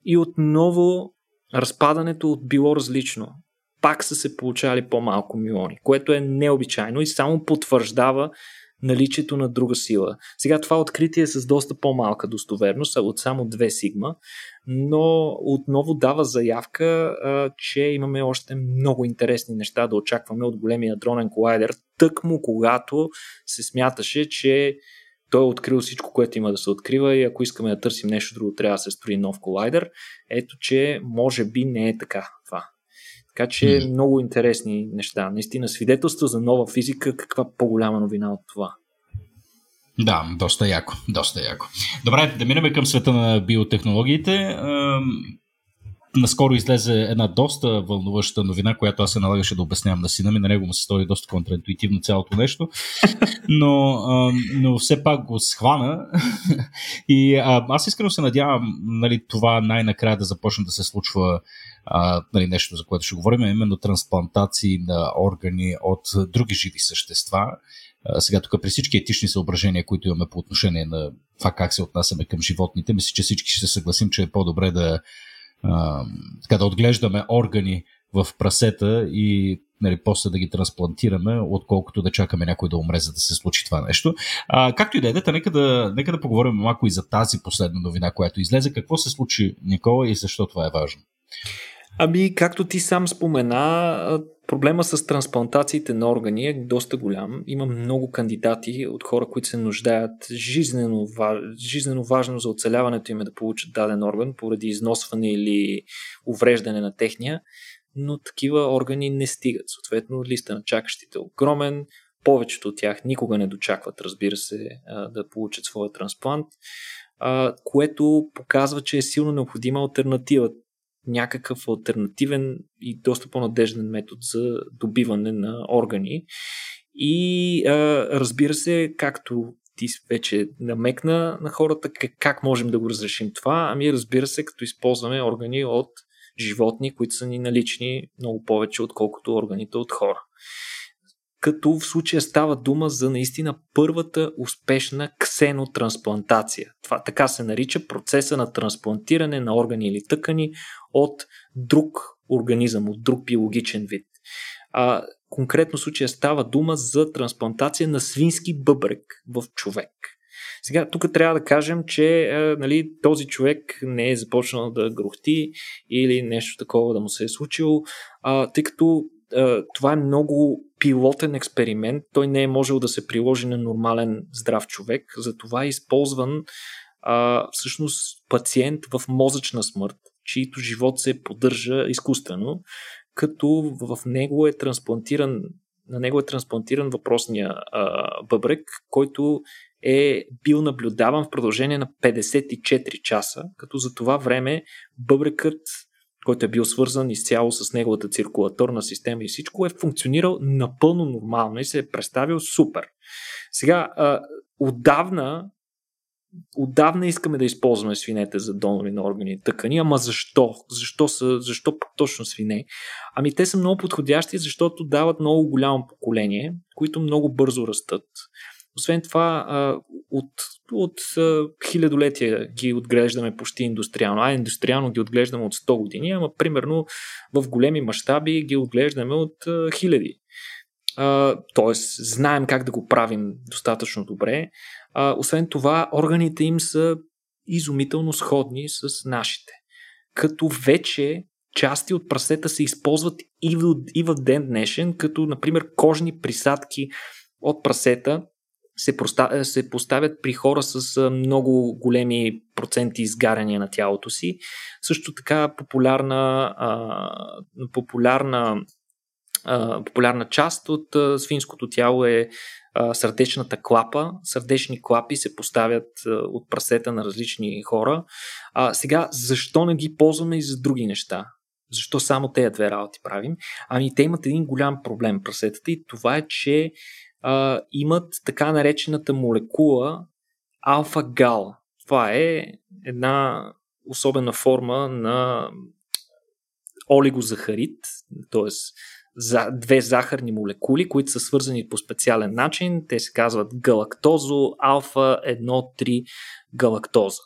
Speaker 2: и отново разпадането било различно. Пак са се получавали по-малко миони, което е необичайно и само потвърждава наличието на друга сила. Сега това откритие е с доста по-малка достоверност, от само 2 сигма, но отново дава заявка, че имаме още много интересни неща да очакваме от големия дронен колайдер, тъкмо когато се смяташе, че той е открил всичко, което има да се открива и ако искаме да търсим нещо друго, трябва да се строи нов колайдер. Ето, че може би не е така това. Така че mm. много интересни неща. Наистина свидетелства за нова физика, каква по-голяма новина от това.
Speaker 1: Да, доста яко, доста яко. Добре, да минем към света на биотехнологиите. Наскоро излезе една доста вълнуваща новина, която аз се налагаше да обяснявам на сина ми. На него му се стори доста контраинтуитивно цялото нещо. Но, а, но все пак го схвана. И а, аз искрено се надявам нали, това най-накрая да започне да се случва а, нали, нещо, за което ще говорим, именно трансплантации на органи от други живи същества. А, сега тук при всички етични съображения, които имаме по отношение на това как се отнасяме към животните, мисля, че всички ще се съгласим, че е по-добре да, а, така, да отглеждаме органи в прасета и нали, после да ги трансплантираме, отколкото да чакаме някой да умре, за да се случи това нещо. А, както и да е, нека да, нека да поговорим малко и за тази последна новина, която излезе. Какво се случи, Никола, и защо това е важно?
Speaker 2: Ами, както ти сам спомена, проблема с трансплантациите на органи е доста голям. Има много кандидати от хора, които се нуждаят жизнено, жизнено важно за оцеляването им е да получат даден орган поради износване или увреждане на техния, но такива органи не стигат. Съответно, листа на чакащите е огромен, повечето от тях никога не дочакват, разбира се, да получат своя трансплант, което показва, че е силно необходима альтернатива някакъв альтернативен и доста по-надежден метод за добиване на органи. И а, разбира се, както ти вече намекна на хората как, как можем да го разрешим това, ами разбира се, като използваме органи от животни, които са ни налични много повече, отколкото органите от хора като в случая става дума за наистина първата успешна ксенотрансплантация. Това така се нарича процеса на трансплантиране на органи или тъкани от друг организъм, от друг биологичен вид. А, конкретно случая става дума за трансплантация на свински бъбрек в човек. Сега, тук трябва да кажем, че е, нали, този човек не е започнал да грохти или нещо такова да му се е случило, а, тъй като това е много пилотен експеримент. Той не е можел да се приложи на нормален здрав човек. Затова е използван а, всъщност пациент в мозъчна смърт, чието живот се поддържа изкуствено, като в него е трансплантиран на него е трансплантиран въпросния а, бъбрек, който е бил наблюдаван в продължение на 54 часа, като за това време бъбрекът който е бил свързан изцяло с неговата циркулаторна система и всичко, е функционирал напълно нормално и се е представил супер. Сега, а, отдавна отдавна искаме да използваме свинете за донори на органи и тъкани, ама защо? Защо, са, защо точно свине? Ами те са много подходящи, защото дават много голямо поколение, които много бързо растат. Освен това, от, от хилядолетия ги отглеждаме почти индустриално. А индустриално ги отглеждаме от 100 години, ама примерно в големи мащаби ги отглеждаме от хиляди. Тоест, знаем как да го правим достатъчно добре. Освен това, органите им са изумително сходни с нашите. Като вече части от прасета се използват и в, и в ден днешен, като например кожни присадки от прасета се, проста, се поставят при хора с много големи проценти изгаряния на тялото си. Също така популярна, а, популярна, а, популярна част от а, свинското тяло е а, сърдечната клапа. Сърдечни клапи се поставят а, от прасета на различни хора. А, сега, защо не ги ползваме и за други неща? Защо само тези две работи правим? Ами те имат един голям проблем прасетата и това е, че а, имат така наречената молекула алфа-гал. Това е една особена форма на олигозахарид, т.е. За две захарни молекули, които са свързани по специален начин. Те се казват галактозо, алфа 1-3 галактоза.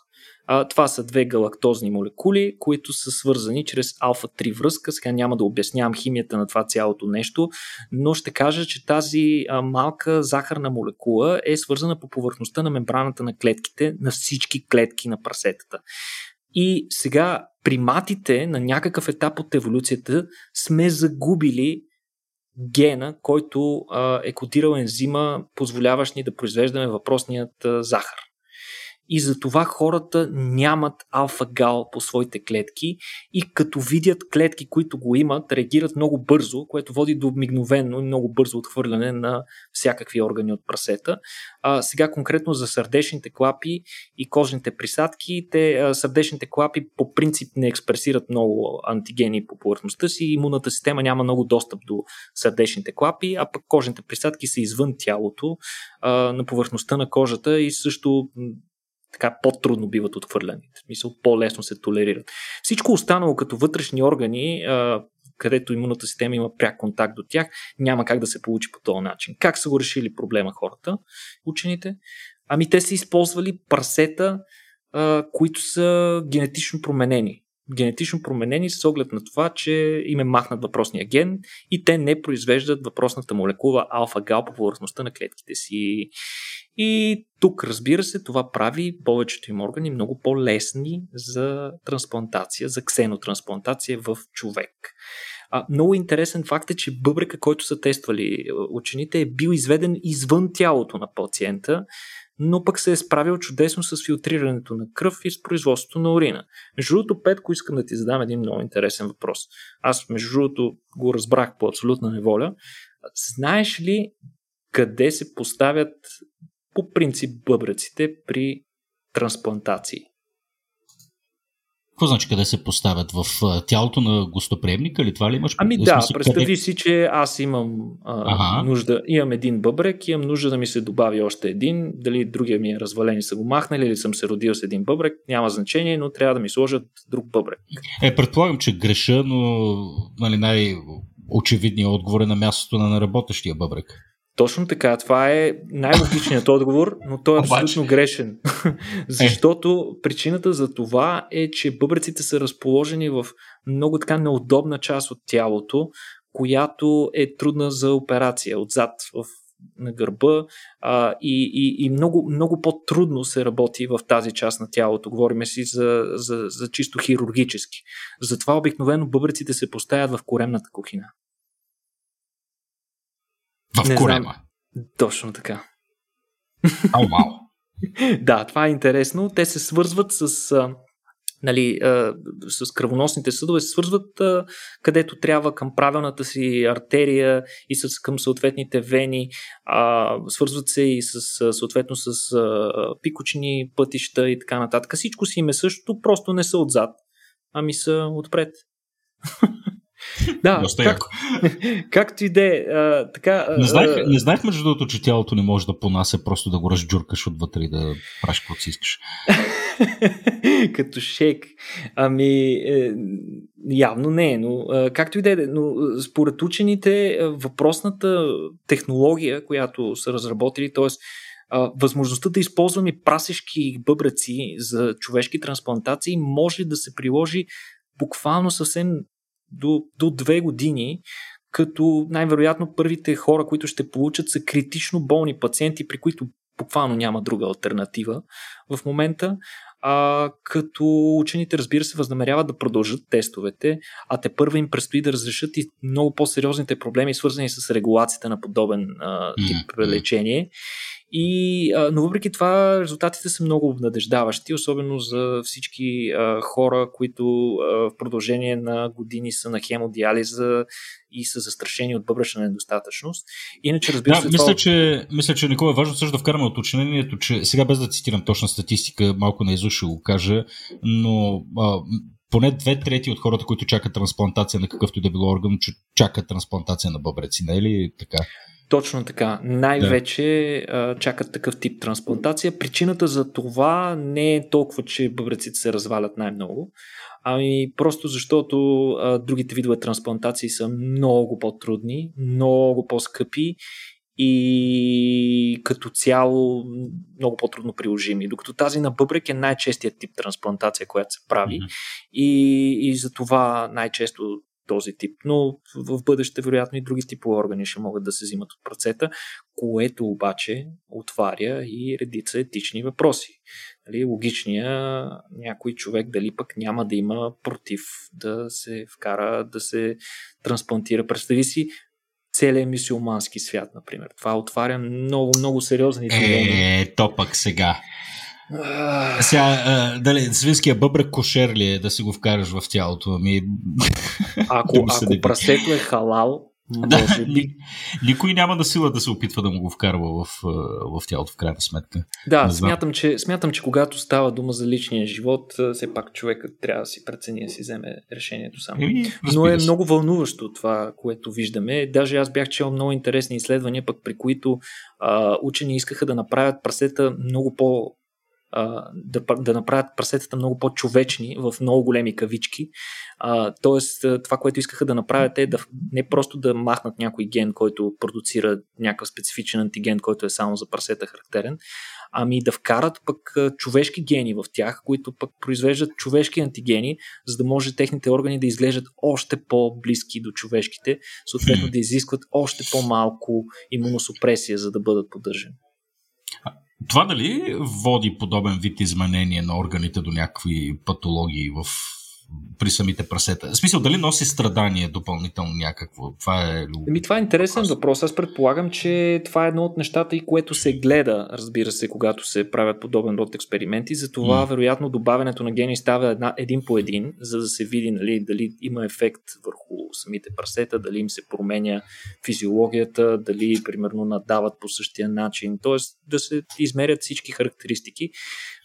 Speaker 2: А, това са две галактозни молекули, които са свързани чрез алфа-3 връзка. Сега няма да обяснявам химията на това цялото нещо, но ще кажа, че тази а, малка захарна молекула е свързана по повърхността на мембраната на клетките, на всички клетки на прасетата. И сега приматите на някакъв етап от еволюцията сме загубили гена, който а, е кодирал ензима, позволяващ ни да произвеждаме въпросният а, захар. И затова хората нямат алфа-гал по своите клетки и като видят клетки, които го имат, реагират много бързо, което води до мигновено и много бързо отхвърляне на всякакви органи от прасета. А, сега конкретно за сърдечните клапи и кожните присадки, те а, сърдечните клапи по принцип не експресират много антигени по повърхността си, имунната система няма много достъп до сърдечните клапи, а пък кожните присадки са извън тялото, а, на повърхността на кожата и също така по-трудно биват отхвърляни. В смисъл по-лесно се толерират. Всичко останало като вътрешни органи, а, където имунната система има пряк контакт до тях, няма как да се получи по този начин. Как са го решили проблема хората, учените? Ами те са използвали прасета, а, които са генетично променени. Генетично променени с оглед на това, че им е махнат въпросния ген и те не произвеждат въпросната молекула алфа-гал по повърхността на клетките си. И тук, разбира се, това прави повечето им органи много по-лесни за трансплантация, за ксенотрансплантация в човек. А, много интересен факт е, че бъбрека, който са тествали учените, е бил изведен извън тялото на пациента, но пък се е справил чудесно с филтрирането на кръв и с производството на урина. Между другото, Петко, искам да ти задам един много интересен въпрос. Аз, между другото, го разбрах по абсолютна неволя. Знаеш ли къде се поставят по принцип бъбреците при трансплантации.
Speaker 1: Какво значи къде се поставят? В тялото на гостоприемника ли това ли имаш?
Speaker 2: Ами да, смисъл, представи къде... си, че аз имам а, ага. нужда, имам един бъбрек, имам нужда да ми се добави още един, дали другия ми е развален и са го махнали или съм се родил с един бъбрек, няма значение, но трябва да ми сложат друг бъбрек.
Speaker 1: Е, предполагам, че греша, но нали, най-очевидният отговор е на мястото на наработещия бъбрек.
Speaker 2: Точно така, това е най-логичният отговор, но той е абсолютно грешен. Защото причината за това е, че бъбреците са разположени в много така неудобна част от тялото, която е трудна за операция отзад в на гърба а, и, и, и много, много по-трудно се работи в тази част на тялото. Говориме си за, за, за чисто хирургически. Затова обикновено бъбреците се поставят в коремната кухина.
Speaker 1: В не корема.
Speaker 2: Знам. Точно така.
Speaker 1: Ау, ау.
Speaker 2: да, това е интересно. Те се свързват с нали, с кръвоносните съдове се свързват където трябва към правилната си артерия и с, към съответните вени, а, свързват се и с, съответно с а, пикочни пътища и така нататък. Всичко си им е същото, просто не са отзад, ами са отпред.
Speaker 1: Да,
Speaker 2: как, както и да е. Така,
Speaker 1: не, знаех, не знаех между другото, че тялото не може да понася просто да го разджуркаш отвътре и да правиш каквото си искаш.
Speaker 2: Като шейк. Ами, е, явно не, но както и да е. Но според учените, въпросната технология, която са разработили, т.е. възможността да използваме прасешки бъбреци за човешки трансплантации може да се приложи буквално съвсем до, до две години, като най-вероятно първите хора, които ще получат са критично болни пациенти, при които буквално няма друга альтернатива в момента. А, като учените, разбира се, възнамеряват да продължат тестовете, а те първо им предстои да разрешат и много по-сериозните проблеми, свързани с регулацията на подобен а, тип mm-hmm. лечение. И, а, но въпреки това резултатите са много обнадеждаващи, особено за всички а, хора, които а, в продължение на години са на хемодиализа и са застрашени от бъбречна недостатъчност. Иначе, разбира
Speaker 1: да, се, мисля, това... че, мисля, че Никола е важно също да вкараме уточнението, че сега без да цитирам точна статистика, малко на ще го кажа, но а, поне две трети от хората, които чакат трансплантация на какъвто и да било орган, чакат трансплантация на бъбреци, не е ли така?
Speaker 2: Точно така. Най-вече да. чакат такъв тип трансплантация. Причината за това не е толкова, че бъбреците се развалят най-много, ами просто защото а, другите видове трансплантации са много по-трудни, много по-скъпи и като цяло много по-трудно приложими. Докато тази на бъбрек е най-честият тип трансплантация, която се прави mm-hmm. и, и за това най-често този тип. Но в бъдеще, вероятно, и други типове органи ще могат да се взимат от працета, което обаче отваря и редица етични въпроси. Нали, логичния някой човек дали пък няма да има против да се вкара, да се трансплантира. Представи си целият мисиомански свят, например. Това отваря много, много сериозни
Speaker 1: Е, то пък сега. Сега, а, дали, свинския бъбрък кошер ли е да си го вкараш в тялото? Ами...
Speaker 2: Ако, ако прасето е халал,
Speaker 1: да, ни, никой няма да сила да се опитва да му го вкарва в, в тялото, в крайна сметка.
Speaker 2: Да, смятам че, смятам, че когато става дума за личния живот, все пак човекът трябва да си прецени да си вземе решението сам. Еми, Но е много вълнуващо това, което виждаме. Даже аз бях чел много интересни изследвания, пък при които а, учени искаха да направят прасета много по да, да направят прасетата много по-човечни в много големи кавички. А, тоест, това, което искаха да направят е да не просто да махнат някой ген, който продуцира някакъв специфичен антиген, който е само за прасета характерен, ами да вкарат пък човешки гени в тях, които пък произвеждат човешки антигени, за да може техните органи да изглеждат още по-близки до човешките, съответно да изискват още по-малко имуносупресия, за да бъдат поддържани.
Speaker 1: Това дали води подобен вид изменение на органите до някакви патологии в при самите прасета? В смисъл, дали носи страдание допълнително някакво? Това е...
Speaker 2: Еми, това е интересен въпрос. Аз предполагам, че това е едно от нещата и което се гледа, разбира се, когато се правят подобен род експерименти. Затова, mm. вероятно, добавянето на гени става една, един по един, за да се види нали, дали има ефект върху самите прасета, дали им се променя физиологията, дали, примерно, надават по същия начин. Тоест, да се измерят всички характеристики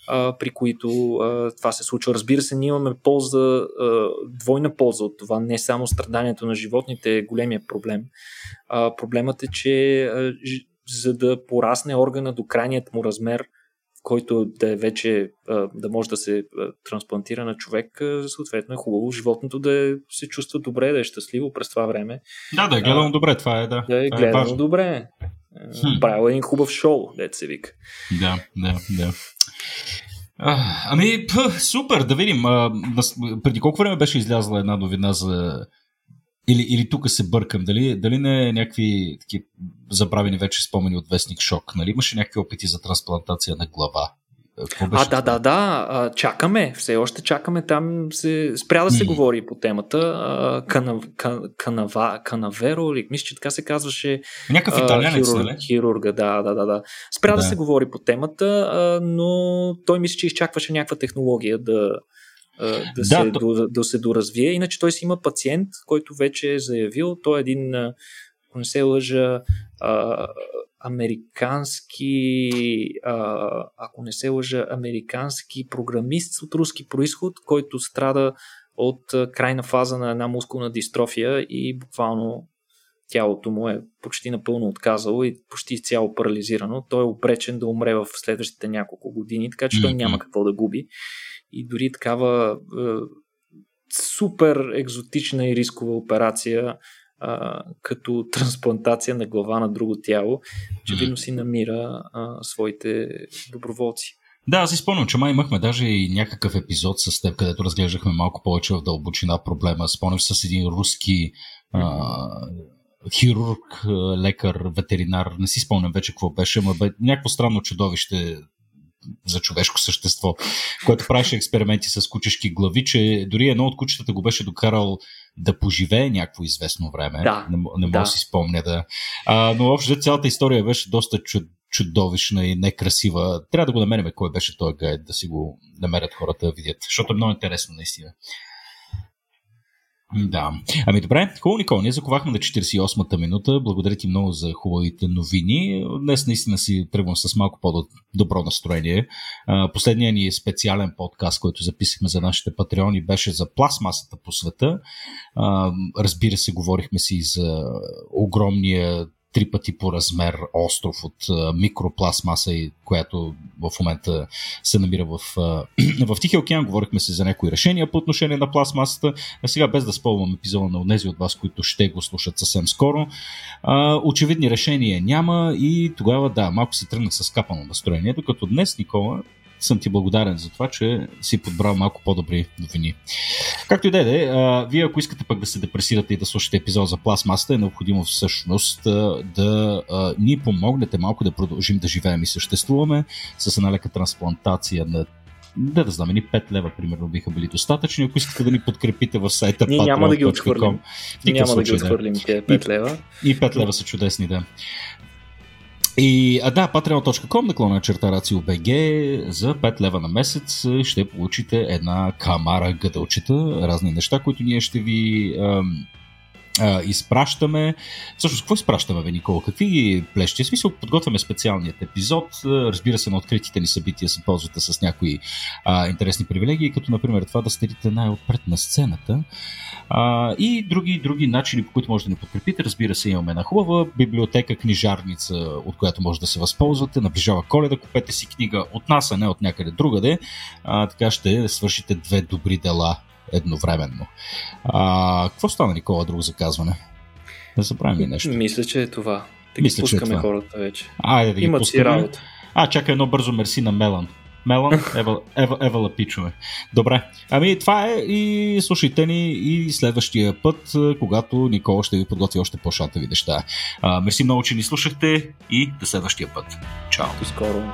Speaker 2: а, при които а, това се случва. Разбира се, ние имаме полза, а, двойна полза от това. Не само страданието на животните е големия проблем. А, проблемът е, че а, за да порасне органа до крайният му размер, който да е вече да може да се трансплантира на човек, съответно е хубаво животното да е, се чувства добре, да е щастливо през това време.
Speaker 1: Да, да е гледано а, добре, това е да.
Speaker 2: Да е гледано е добре. Хм. Правил един хубав шоу, дете се вика.
Speaker 1: Да, да, да. Ами, пъ, супер, да видим. А, преди колко време беше излязла една новина за. Или, или тук се бъркам, дали, дали не е някакви таки забравени вече спомени от Вестник Шок, нали? Имаше някакви опити за трансплантация на глава.
Speaker 2: А, да, да, да. Чакаме. Все още чакаме. Там се... спря да се говори по темата. Канав... Канава... Канаверо, или мисля, че така се казваше.
Speaker 1: Някакъв италянец, хирург,
Speaker 2: нали? Хирурга, да, да, да. да. Спря да. да се говори по темата, но той мисля, че изчакваше някаква технология да, да, да, се, то... да, да се доразвие. Иначе той си има пациент, който вече е заявил. Той е един, ако не се лъжа, американски, а, ако не се лъжа, американски програмист от руски происход, който страда от крайна фаза на една мускулна дистрофия и буквално тялото му е почти напълно отказало и почти цяло парализирано. Той е опречен да умре в следващите няколко години, така че той няма какво да губи. И дори такава е, супер екзотична и рискова операция а, като трансплантация на глава на друго тяло, очевидно си намира а, своите доброволци.
Speaker 1: Да, аз си спомням, че май имахме даже и някакъв епизод с теб, където разглеждахме малко повече в дълбочина проблема. Спомням с един руски а, хирург, лекар, ветеринар, не си спомням вече какво беше, но бе някакво странно чудовище за човешко същество, което правеше експерименти с кучешки глави, че дори едно от кучетата го беше докарал да поживее някакво известно време.
Speaker 2: Да,
Speaker 1: не, не мога да си спомня да. А, но общо цялата история беше доста чуд, чудовищна и некрасива. Трябва да го намерим кой беше този гайд, да си го намерят хората да видят, защото е много интересно наистина. Да. Ами добре, хубаво, Никол. Ние заковахме на 48-та минута. Благодаря ти много за хубавите новини. Днес наистина си тръгвам с малко по-добро настроение. Последният ни специален подкаст, който записахме за нашите патреони, беше за пластмасата по света. Разбира се, говорихме си за огромния три пъти по размер остров от микропластмаса, която в момента се намира в, в Тихия океан. Говорихме се за някои решения по отношение на пластмасата. А сега, без да спълвам епизода на тези от вас, които ще го слушат съвсем скоро, очевидни решения няма и тогава, да, малко си тръгнах с капано настроение, докато днес, Никола, съм ти благодарен за това, че си подбрал малко по-добри новини. Както и да е, вие ако искате пък да се депресирате и да слушате епизод за пластмасата, е необходимо всъщност да ни помогнете малко да продължим да живеем и съществуваме с една лека трансплантация на да, да знам, ни 5 лева, примерно, биха били достатъчни. Ако искате да ни подкрепите в сайта
Speaker 2: Ние няма да ги отхвърлим. Няма случай, да ги отхвърлим тези 5 лева.
Speaker 1: И 5 лева са чудесни, да. И, а да, patreon.com наклона черта БГ за 5 лева на месец ще получите една камара гъдълчета, разни неща, които ние ще ви ам, а, изпращаме. Всъщност, какво изпращаме, бе, Никола? Какви плещи? В смисъл, подготвяме специалният епизод. Разбира се, на откритите ни събития се ползвате с някои а, интересни привилегии, като, например, това да стерите най-отпред на сцената. А, и други, други начини, по които може да ни подкрепите. Разбира се, имаме една хубава библиотека, книжарница, от която може да се възползвате. Наближава коледа, купете си книга от нас, а не от някъде другаде. А, така ще свършите две добри дела едновременно. А, какво стана, Никола, друго заказване? Да забравим ли нещо?
Speaker 2: Мисля, че е това. Да Мисля, ги пускаме е хората вече.
Speaker 1: Айде да
Speaker 2: Имат
Speaker 1: ги
Speaker 2: си работа.
Speaker 1: А, чакай едно бързо мерси на Мелан. Мелан, Ева, Ева, Ева Лапичове. Добре. Ами това е и слушайте ни и следващия път, когато Никола ще ви подготви още по-шатави неща. А, мерси много, че ни слушахте и до следващия път. Чао.
Speaker 2: До скоро.